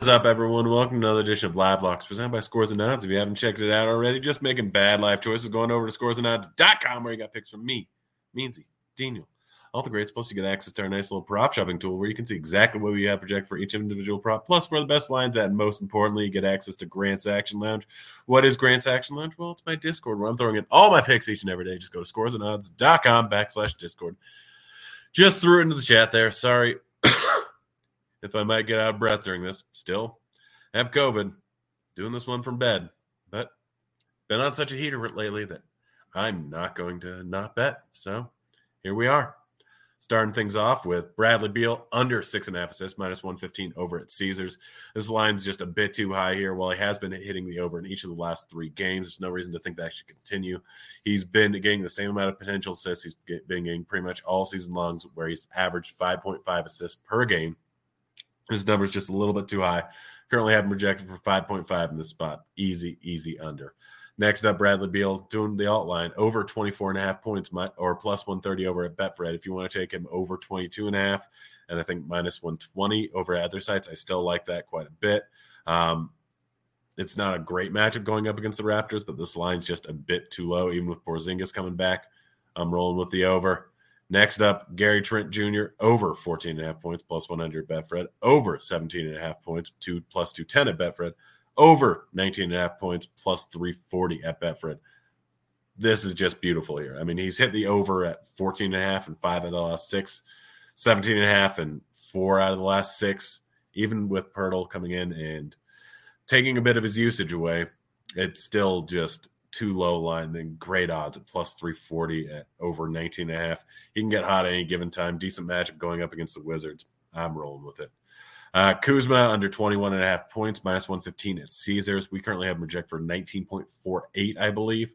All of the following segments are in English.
What's up, everyone? Welcome to another edition of Live Locks presented by Scores and Odds. If you haven't checked it out already, just making bad life choices, going over to scoresandodds.com where you got picks from me, Meansy, Daniel, all the greats. Plus, you get access to our nice little prop shopping tool where you can see exactly what we have projected for each individual prop, plus where the best lines at. And most importantly, you get access to Grant's Action Lounge. What is Grant's Action Lounge? Well, it's my Discord where I'm throwing in all my picks each and every day. Just go to scoresandodds.com backslash Discord. Just threw it into the chat there. Sorry if I might get out of breath during this. Still have COVID, doing this one from bed, but been on such a heater lately that I'm not going to not bet. So here we are. Starting things off with Bradley Beal under six and a half assists, minus 115 over at Caesars. This line's just a bit too high here. While he has been hitting the over in each of the last three games, there's no reason to think that should continue. He's been getting the same amount of potential assists he's been getting pretty much all season long, where he's averaged 5.5 assists per game. His number's just a little bit too high. Currently have him projected for 5.5 in this spot. Easy, easy under. Next up, Bradley Beal doing the alt line over 24 and a half points or plus 130 over at Betfred. If you want to take him over 22 and a half, and I think minus 120 over at other sites, I still like that quite a bit. Um, it's not a great matchup going up against the Raptors, but this line's just a bit too low, even with Porzingis coming back. I'm rolling with the over. Next up, Gary Trent Jr. over 14 and a half points plus 100 at Betfred, over 17 and a half points, two plus 210 at Betfred, over 19 and a half points plus 340 at Betfred. This is just beautiful here. I mean, he's hit the over at 14 and a half and five out of the last six, 17 and a half and four out of the last six, even with Poeltl coming in and taking a bit of his usage away. It's still just too low line, then great odds at plus 340 at over 19 and a half. He can get hot at any given time. Decent matchup going up against the Wizards. I'm rolling with it. Uh, Kuzma under 21 and a half points, minus 115 at Caesars. We currently have him project for 19.48, I believe.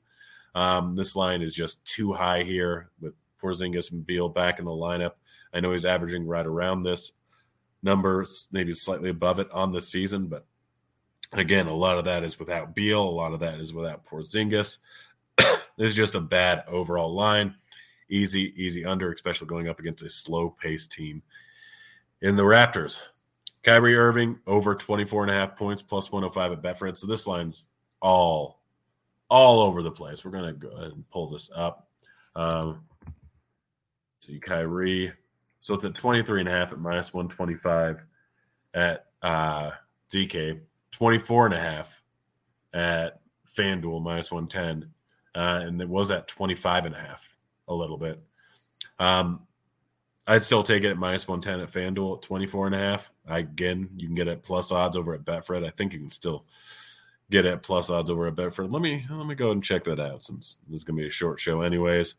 Um, this line is just too high here with Porzingis and Beal back in the lineup. I know he's averaging right around this number, maybe slightly above it on the season, but Again, a lot of that is without Beal. A lot of that is without Porzingis. this is just a bad overall line. Easy, easy under, especially going up against a slow paced team. In the Raptors, Kyrie Irving over 24 and a half points plus 105 at Betfred. So this line's all all over the place. We're to go ahead and pull this up. Um, see Kyrie. So it's at 23 and a half at minus 125 at uh, DK. 24 and a half at FanDuel minus 110. Uh, and it was at 25 and a half a little bit. Um, I'd still take it at minus 110 at FanDuel at 24 and a half. I, again, you can get it plus odds over at Betfred. I think you can still get it plus odds over at Betfred. Let me let me go and check that out since this is going to be a short show anyways.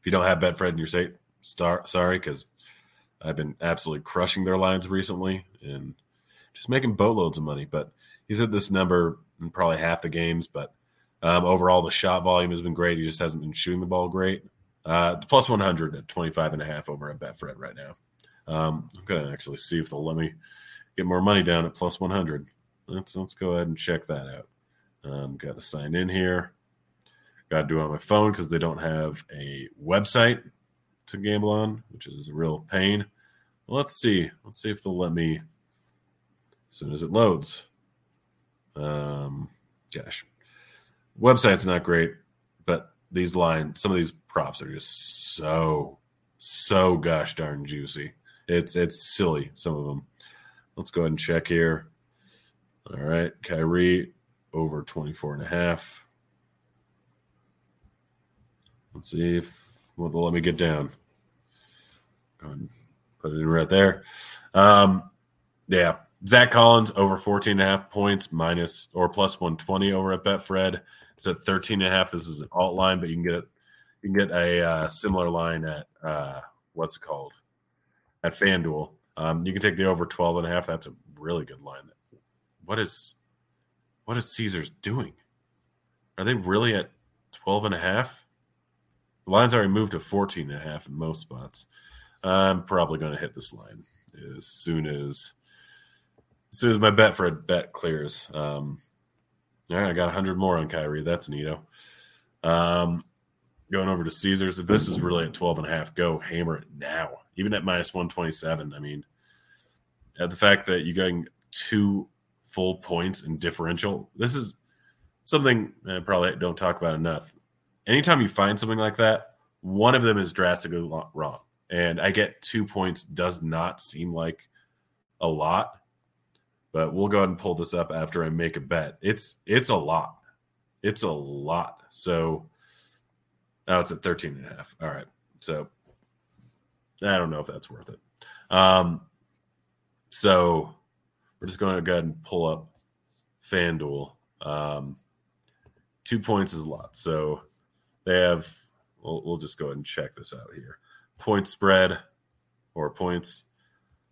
If you don't have Betfred in your state, start sorry because I've been absolutely crushing their lines recently and – just making boatloads of money. But he's hit this number in probably half the games. But um, overall, the shot volume has been great. He just hasn't been shooting the ball great. Uh, plus 100 at 25 and a half over at Betfred right now. Um, I'm going to actually see if they'll let me get more money down at plus 100. Let's, let's go ahead and check that out. Um, got to sign in here. Got to do it on my phone because they don't have a website to gamble on, which is a real pain. Let's see. Let's see if they'll let me as soon as it loads. Um, gosh, website's not great, but these lines, some of these props are just so, so gosh darn juicy. It's it's silly. Some of them. Let's go ahead and check here. All right, Kyrie over 24 and a half. Let's see if well, let me get down. Go ahead and put it in right there. Um, yeah, Zach Collins over 14 and a half points minus or plus 120 over at Betfred. It's at 13 and a half. This is an alt line, but you can get it. You can get a uh, similar line at uh, what's it called at FanDuel. Um, you can take the over 12 and a half. That's a really good line. What is what is Caesars doing? Are they really at 12 and a half? The line's already moved to 14 and a half in most spots. I'm probably going to hit this line as soon as as soon as my Betfred bet clears. Um, all right, I got 100 more on Kyrie. That's neato. Um, going over to Caesars. If this is really at 12 and a half, go hammer it now. Even at minus 127. I mean, at the fact that you're getting two full points in differential. This is something I probably don't talk about enough. Anytime you find something like that, one of them is drastically wrong. And I get two points does not seem like a lot, but we'll go ahead and pull this up after I make a bet. It's it's a lot. It's a lot. So now it's at 13 and a half. All right. So I don't know if that's worth it. Um, so we're just going to go ahead and pull up FanDuel. Um, two points is a lot. So they have, we'll, we'll just go ahead and check this out here. Point spread or points.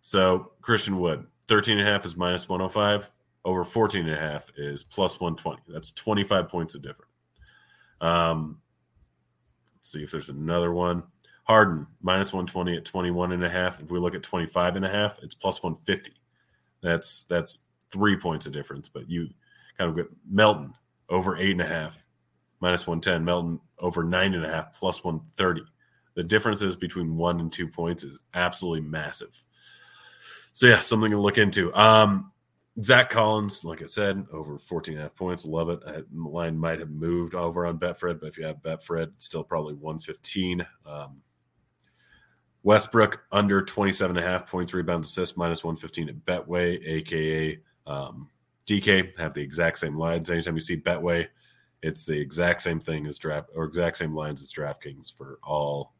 So Christian Wood, 13 and a half is minus 105. Over 14 and a half is plus 120. That's 25 points of difference. Um, let's see if there's another one. Harden minus 120 at 21 and a half. If we look at 25 and a half, it's plus 150. That's that's three points of difference. But you kind of get Melton over eight and a half, minus 110. Melton over nine and a half, plus 130. The differences between one and two points is absolutely massive. So yeah, something to look into. Um, Zach Collins, like I said, over 14 and a half points. Love it. The line might have moved over on Betfred, but if you have Betfred, still probably 115. Um, Westbrook under 27 and a half points, rebounds, assists, minus 115 at Betway, aka um, DK, have the exact same lines. Anytime you see Betway, it's the exact same thing as draft or exact same lines as DraftKings for all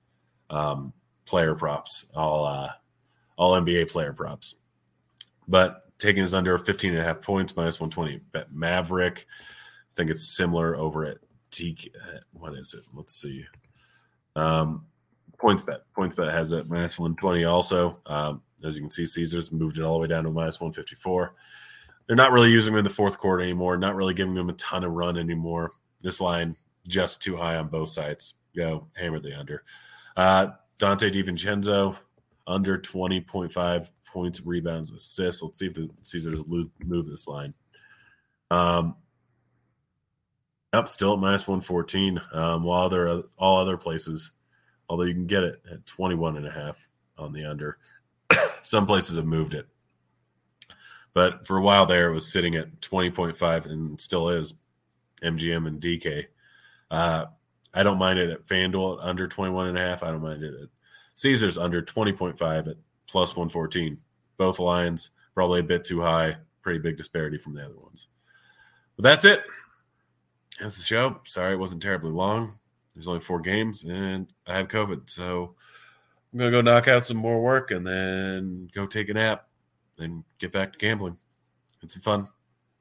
um, player props, all uh, all NBA player props. But taking is under 15 and a half points, minus 120. Bet Maverick. I think it's similar over at DK. What is it? Let's see. Um, PointsBet. Points bet has it minus 120 also. Um, as you can see, Caesars moved it all the way down to minus 154. They're not really using them in the fourth quarter anymore, not really giving them a ton of run anymore. This line just too high on both sides. Go hammer the under. Uh, Donte DiVincenzo under 20.5 points, rebounds, assists. Let's see if the Caesars move this line. Um, up still at minus 114. Um, while there are all other places although you can get it at 21 and a half on the under. Some places have moved it. But for a while there, it was sitting at 20.5 and still is MGM and DK. Uh, I don't mind it at FanDuel at under 21 and a half. I don't mind it at Caesars under 20.5 at plus 114. Both lines probably a bit too high. Pretty big disparity from the other ones. But that's it. That's the show. Sorry it wasn't terribly long. There's only four games, and I have COVID, so I'm gonna go knock out some more work and then go take a nap and get back to gambling. It's some fun.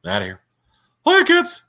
Out of here. Bye, kids.